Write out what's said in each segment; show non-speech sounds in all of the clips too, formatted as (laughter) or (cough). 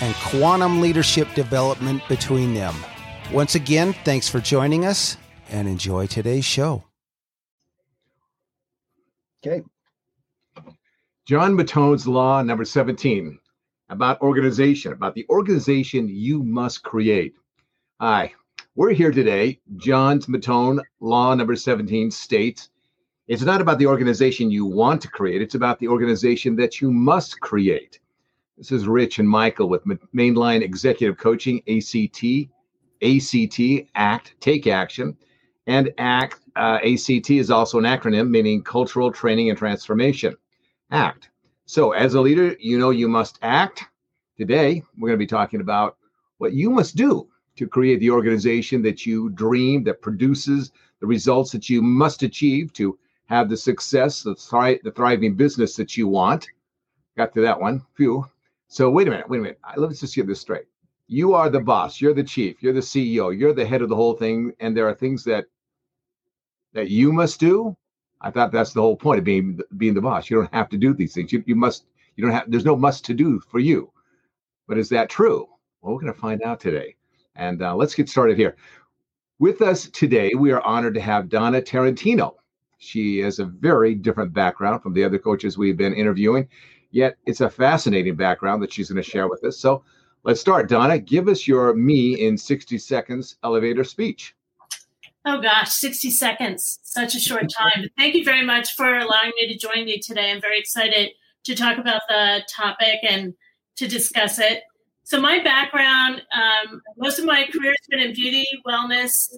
and quantum leadership development between them. Once again, thanks for joining us and enjoy today's show. Okay. John Mattone's Law number 17 about organization, about the organization you must create. Hi, we're here today. John's Mattone Law number 17 states it's not about the organization you want to create, it's about the organization that you must create. This is Rich and Michael with Mainline Executive Coaching, ACT. ACT, ACT, Take Action. And ACT, uh, ACT is also an acronym meaning Cultural Training and Transformation. ACT. So, as a leader, you know you must act. Today, we're going to be talking about what you must do to create the organization that you dream, that produces the results that you must achieve to have the success, the, thri- the thriving business that you want. Got to that one. Phew. So wait a minute, wait a minute. Let's just get this straight. You are the boss. You're the chief. You're the CEO. You're the head of the whole thing, and there are things that that you must do. I thought that's the whole point of being being the boss. You don't have to do these things. You you must. You don't have. There's no must to do for you. But is that true? Well, we're going to find out today. And uh, let's get started here. With us today, we are honored to have Donna Tarantino. She has a very different background from the other coaches we've been interviewing, yet it's a fascinating background that she's going to share with us. So let's start. Donna, give us your me in 60 seconds elevator speech. Oh gosh, 60 seconds, such a short time. Thank you very much for allowing me to join you today. I'm very excited to talk about the topic and to discuss it. So, my background, um, most of my career has been in beauty, wellness,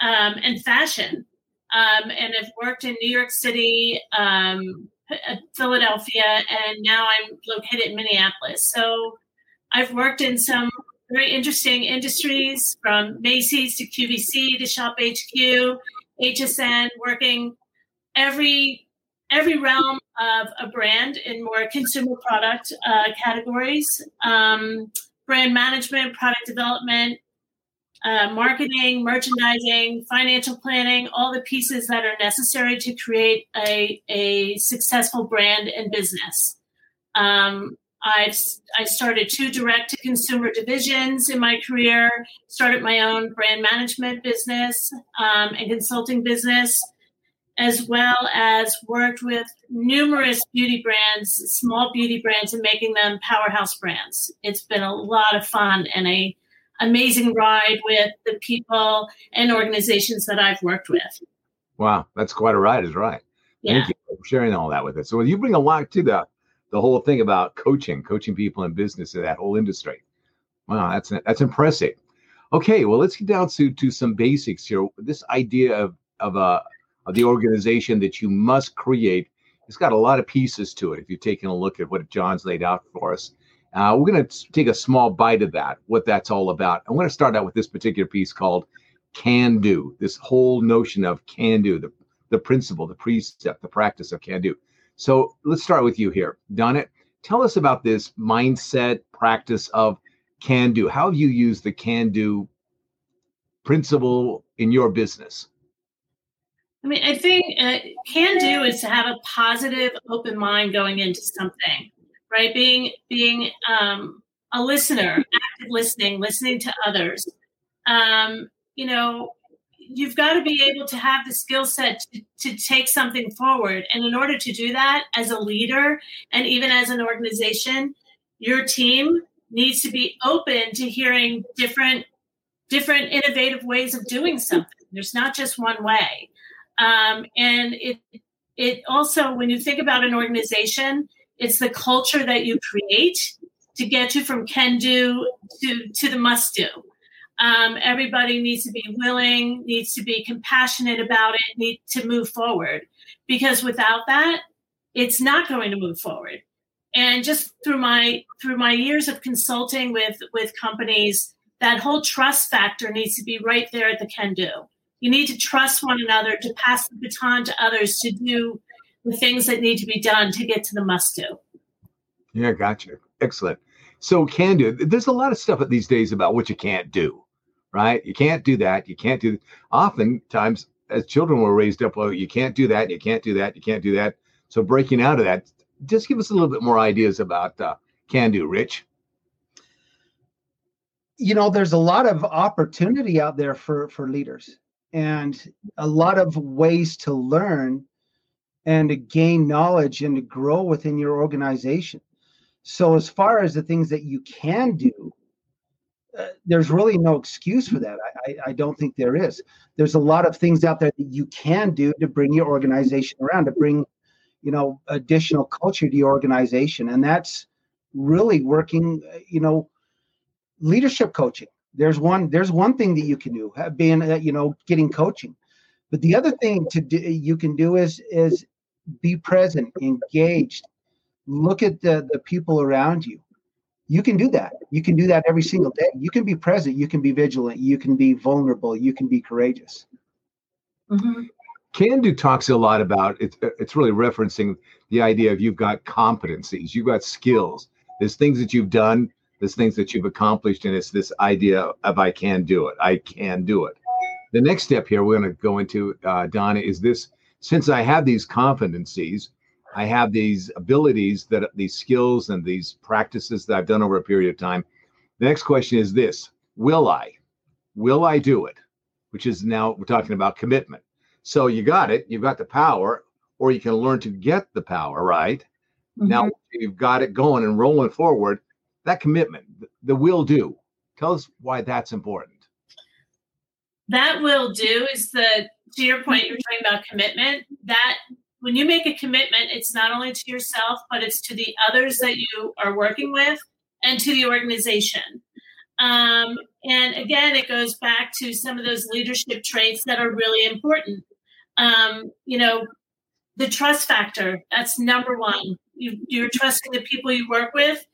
um, and fashion. Um, and I've worked in New York City, um, Philadelphia, and now I'm located in Minneapolis. So, I've worked in some very interesting industries from Macy's to QVC to Shop HQ, HSN, working every every realm of a brand in more consumer product uh, categories. Um, brand management, product development, uh, marketing, merchandising, financial planning, all the pieces that are necessary to create a, a successful brand and business. Um, I've I started two direct to consumer divisions in my career. Started my own brand management business um, and consulting business as well as worked with numerous beauty brands, small beauty brands, and making them powerhouse brands. It's been a lot of fun and a amazing ride with the people and organizations that I've worked with. Wow, that's quite a ride, is right. Yeah. Thank you for sharing all that with us. So you bring a lot to the the whole thing about coaching, coaching people in business in that whole industry. Wow, that's that's impressive. Okay, well, let's get down to to some basics here. This idea of of a of the organization that you must create. It's got a lot of pieces to it. If you've taken a look at what John's laid out for us, uh, we're going to take a small bite of that, what that's all about. I'm going to start out with this particular piece called can do. This whole notion of can do, the, the principle, the precept, the practice of can do. So let's start with you here. Donna, tell us about this mindset practice of can do. How have you used the can do principle in your business? I mean, I think uh, can do is to have a positive, open mind going into something, right? Being being um, a listener, active listening, listening to others. Um, you know, you've got to be able to have the skill set to, to take something forward, and in order to do that, as a leader and even as an organization, your team needs to be open to hearing different different innovative ways of doing something. There's not just one way. Um, and it it also when you think about an organization, it's the culture that you create to get you from can do to to the must do. Um, everybody needs to be willing, needs to be compassionate about it, need to move forward. Because without that, it's not going to move forward. And just through my through my years of consulting with with companies, that whole trust factor needs to be right there at the can do. You need to trust one another to pass the baton to others to do the things that need to be done to get to the must do. Yeah, gotcha. Excellent. So can do. There's a lot of stuff these days about what you can't do, right? You can't do that. You can't do. Oftentimes, as children were raised up, well, you can't do that. You can't do that. You can't do that. So breaking out of that, just give us a little bit more ideas about uh, can do, Rich. You know, there's a lot of opportunity out there for for leaders, and a lot of ways to learn and to gain knowledge and to grow within your organization. So, as far as the things that you can do, uh, there's really no excuse for that. I, I, I, don't think there is. There's a lot of things out there that you can do to bring your organization around, to bring, you know, additional culture to your organization, and that's really working. Uh, you know, leadership coaching. There's one. There's one thing that you can do, being, uh, you know, getting coaching. But the other thing to do, you can do is is be present, engaged, look at the, the people around you. You can do that. You can do that every single day. You can be present. You can be vigilant. You can be vulnerable. You can be courageous. Mm-hmm. Can do talks a lot about it's it's really referencing the idea of you've got competencies, you've got skills. There's things that you've done, there's things that you've accomplished, and it's this idea of I can do it. I can do it. The next step here we're going to go into, uh, Donna, is this since I have these competencies, I have these abilities that these skills and these practices that I've done over a period of time. The next question is this Will I? Will I do it? Which is now we're talking about commitment. So you got it, you've got the power, or you can learn to get the power, right? Mm-hmm. Now you've got it going and rolling forward. That commitment, the will do. Tell us why that's important. That will do is the to your point, you're talking about commitment. That when you make a commitment, it's not only to yourself, but it's to the others that you are working with and to the organization. Um, and again, it goes back to some of those leadership traits that are really important. Um, you know, the trust factor, that's number one. You, you're trusting the people you work with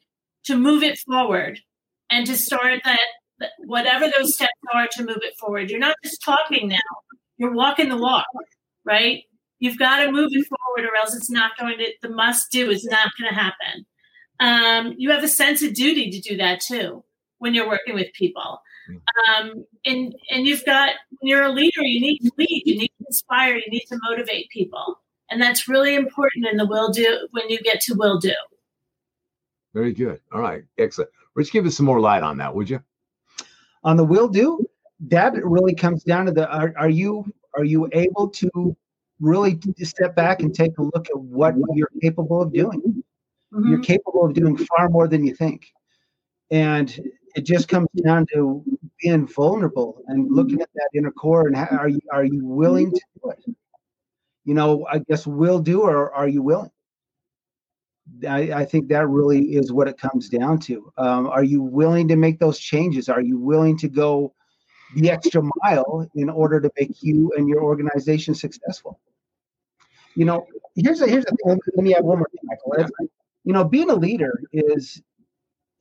to move it forward and to start that, whatever those steps are to move it forward. You're not just talking now, you're walking the walk, right? You've got to move it forward, or else it's not going to. The must do is not going to happen. Um, you have a sense of duty to do that too when you're working with people. Um, and and you've got when you're a leader, you need to lead, you need to inspire, you need to motivate people, and that's really important in the will do when you get to will do. Very good. All right, excellent. Let's give us some more light on that, would you? On the will do, that really comes down to the are, are you are you able to really step back and take a look at what you're capable of doing? Mm-hmm. you're capable of doing far more than you think. And it just comes down to being vulnerable and looking at that inner core and how, are you are you willing to do it? You know i guess will do or are you willing I, I, think that really is what it comes down to. Um, are you willing to make those changes? Are you willing to go the extra mile in order to make you and your organization successful. You know, here's a here's a thing. Let me add one more thing, Michael. You know, being a leader is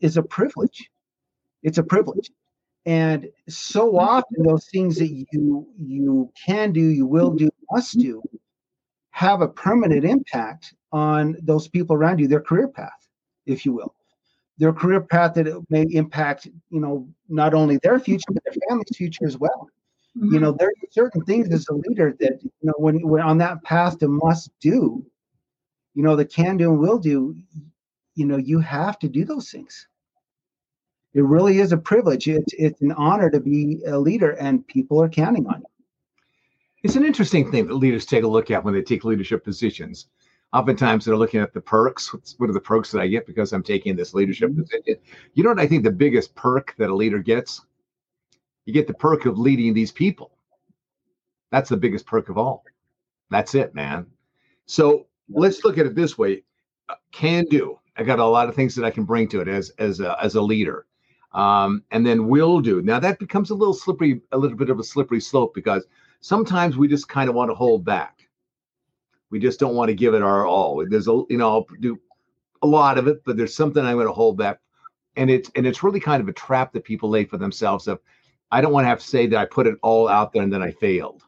is a privilege. It's a privilege. And so often those things that you you can do, you will do, must do, have a permanent impact on those people around you, their career path, if you will their career path that may impact, you know, not only their future but their family's future as well. Mm-hmm. You know, there are certain things as a leader that you know when when on that path to must do, you know, the can do and will do. You know, you have to do those things. It really is a privilege. It's it's an honor to be a leader, and people are counting on you. It's an interesting thing that leaders take a look at when they take leadership positions. Oftentimes they're looking at the perks. What are the perks that I get because I'm taking this leadership Mm-hmm. position? You know what I think the biggest perk that a leader gets? You get the perk of leading these people. That's the biggest perk of all. That's it, man. So let's look at it this way: can do. I got a lot of things that I can bring to it as as a, as a leader, um, and then will do. Now that becomes a little slippery, a little bit of a slippery slope because sometimes we just kind of want to hold back. We just don't want to give it our all. There's a you know I'll do a lot of it, but there's something I'm going to hold back, and it's and it's really kind of a trap that people lay for themselves. Of I don't want to have to say that I put it all out there and then I failed.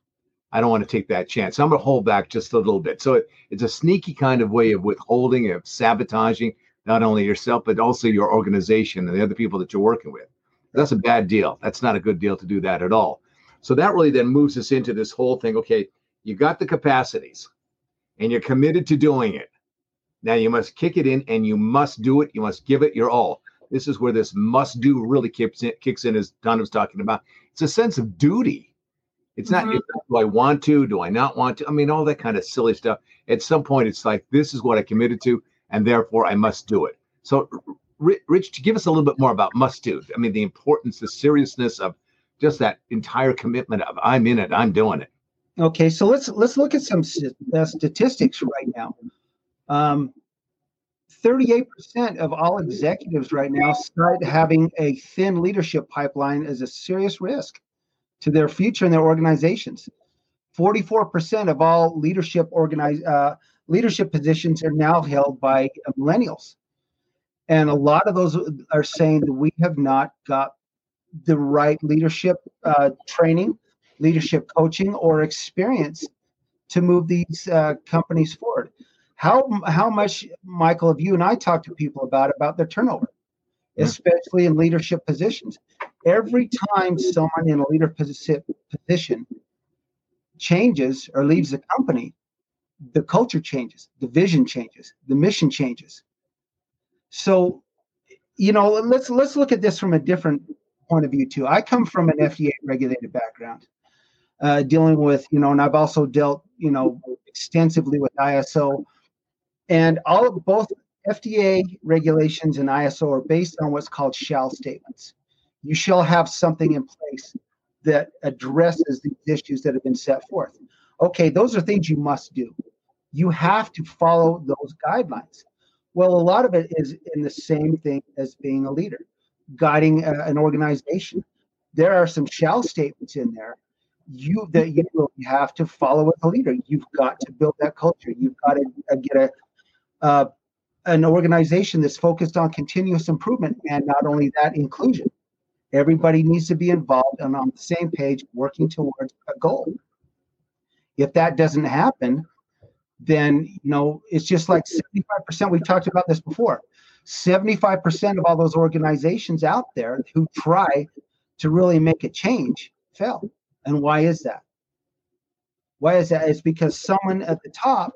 I don't want to take that chance. I'm going to hold back just a little bit. So it, it's a sneaky kind of way of withholding, of sabotaging not only yourself, but also your organization and the other people that you're working with. That's a bad deal. That's not a good deal to do that at all. So that really then moves us into this whole thing. Okay, you got the capacities and you're committed to doing it. Now you must kick it in and you must do it. You must give it your all. This is where this must do really kicks in, kicks in as Don was talking about. It's a sense of duty. It's not, Mhm. not, do I want to? Do I not want to? I mean, all that kind of silly stuff. At some point, it's like, this is what I committed to, and therefore I must do it. So, Rich, to give us a little bit more about must do, I mean, the importance, the seriousness of just that entire commitment of I'm in it, I'm doing it. Okay, so let's let's look at some uh, statistics right now. Um, 38% of all executives right now start having a thin leadership pipeline as a serious risk to their future and their organizations. 44% of all leadership organize, uh, leadership positions are now held by millennials. And a lot of those are saying that we have not got the right leadership uh, training, leadership coaching, or experience to move these uh, companies forward. How how much, Michael, have you and I talked to people about about their turnover, Yeah. especially in leadership positions? Every time someone in a leader position changes or leaves the company, the culture changes, the vision changes, the mission changes. So, you know, let's let's look at this from a different point of view too. I come from an FDA regulated background, uh, dealing with you know, and I've also dealt you know extensively with ISO, and all of both FDA regulations and ISO are based on what's called shall statements. You shall have something in place that addresses these issues that have been set forth. Okay, those are things you must do. You have to follow those guidelines. Well, a lot of it is in the same thing as being a leader, guiding a, an organization. There are some shall statements in there you that you have to follow as a leader. You've got to build that culture. You've got to uh, get a uh, an organization that's focused on continuous improvement and not only that inclusion. Everybody needs to be involved and on the same page, working towards a goal. If that doesn't happen, then you know it's just like 75% we've talked about this before 75% of all those organizations out there who try to really make a change fail and why is that why is that it's because someone at the top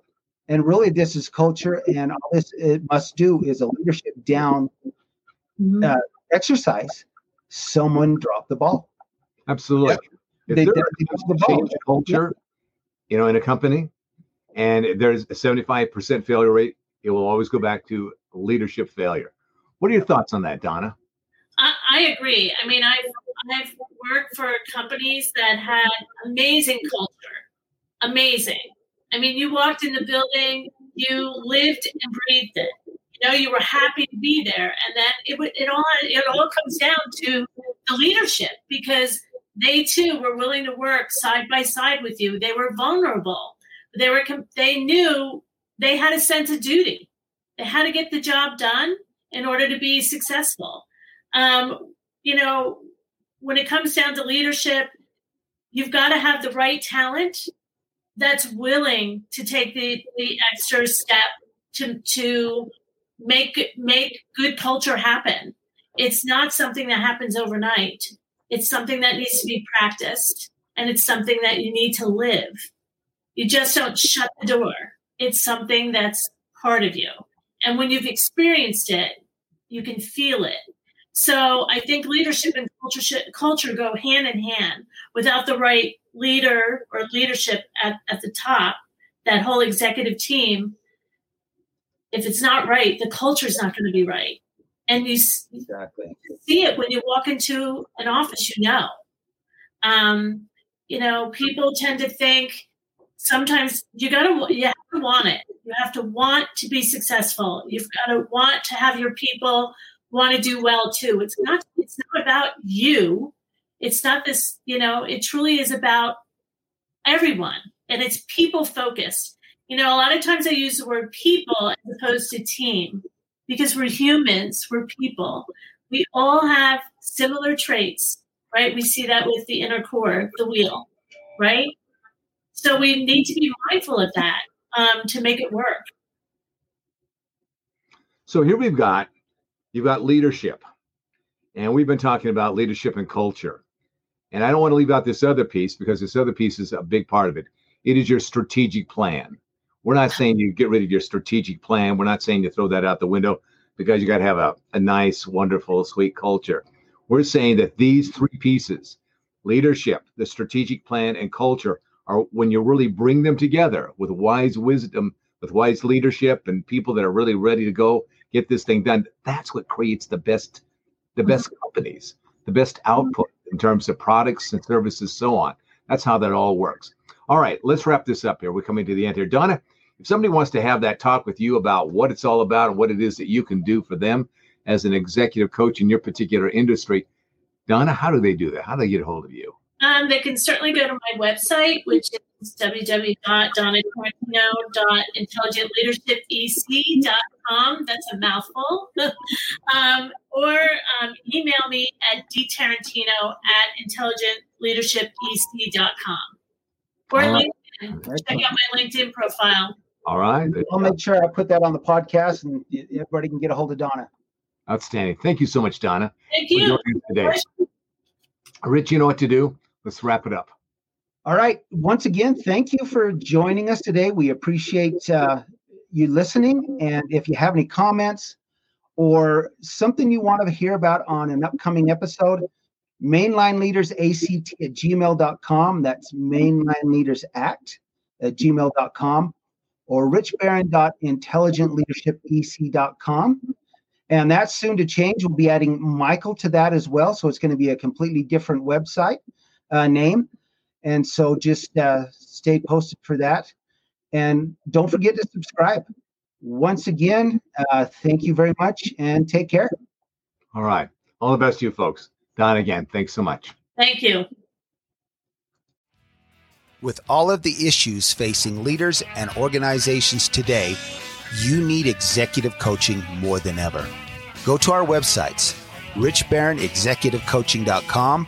and really this is culture and all this it must do is a leadership down Mhm. uh, exercise someone dropped the ball Absolutely. If They there did- they dropped the ball. change culture, you know, in a company, and there's a 75% failure rate, it will always go back to leadership failure. What are your thoughts on that, Donna? I, I agree. I mean, I've I've worked for companies that had amazing culture, amazing. I mean, you walked in the building, you lived and breathed it. You know, you were happy to be there, and then it it all it all comes down to the leadership because they too were willing to work side by side with you. They were vulnerable. They were they knew they had a sense of duty. Had to get the job done in order to be successful. Um, you know, when it comes down to leadership, you've got to have the right talent that's willing to take the, the extra step to to make make good culture happen. It's not something that happens overnight. It's something that needs to be practiced and it's something that you need to live. You just don't shut the door. It's something that's part of you. And when you've experienced it, you can feel it. So I think leadership and culture sh- culture go hand in hand. Without the right leader or leadership at, at the top, that whole executive team, if it's not right, the culture is not going to be right. And you exactly. see it when you walk into an office, you know. Um, you know, people tend to think sometimes you got to you have to want it. You have to want to be successful. You've got to want to have your people want to do well too. It's not it's not about you. It's not this, you know, it truly is about everyone and it's people focused. You know, a lot of times I use the word people as opposed to team because we're humans, we're people. We all have similar traits, right? We see that with the inner core, the wheel, right? So we need to be mindful of that um, to make it work. So here we've got you've got leadership, and we've been talking about leadership and culture. And I don't want to leave out this other piece because this other piece is a big part of it. It is your strategic plan. We're not saying you get rid of your strategic plan. We're not saying you throw that out the window because you got to have a, a nice, wonderful, sweet culture. We're saying that these three pieces leadership, the strategic plan, and culture are when you really bring them together with wise wisdom, with wise leadership, and people that are really ready to go get this thing done. That's what creates the best, the best mm-hmm. companies, the best output in terms of products and services, so on. That's how that all works. All right, let's wrap this up here. We're coming to the end here. Donna, if somebody wants to have that talk with you about what it's all about and what it is that you can do for them as an executive coach in your particular industry, Donna, how do they do that? How do they get a hold of you? Um, they can certainly go to my website, which is www.donnatarantino.intelligentleadershipec.com. That's a mouthful. (laughs) um, or um, email me at dtarantino at intelligentleadershipec.com. Or uh, LinkedIn. Check out my LinkedIn profile. All right. I'll make sure I put that on the podcast and everybody can get a hold of Donna. Outstanding. Thank you so much, Donna. Thank you. Today. Rich, you know what to do. Let's wrap it up. All right. Once again, thank you for joining us today. We appreciate uh, you listening. And if you have any comments or something you want to hear about on an upcoming episode, mainline leaders act at gmail.com. That's mainline leaders act at gmail.com or richbaron.intelligentleadershipec.com. And that's soon to change. We'll be adding Michael to that as well. So it's going to be a completely different website uh, name. And so just uh, stay posted for that. And don't forget to subscribe. Once again, uh, thank you very much and take care. All right. All the best to you folks. Don, again, thanks so much. Thank you. With all of the issues facing leaders and organizations today, you need executive coaching more than ever. Go to our websites, richbarronexecutivecoaching.com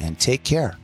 and take care.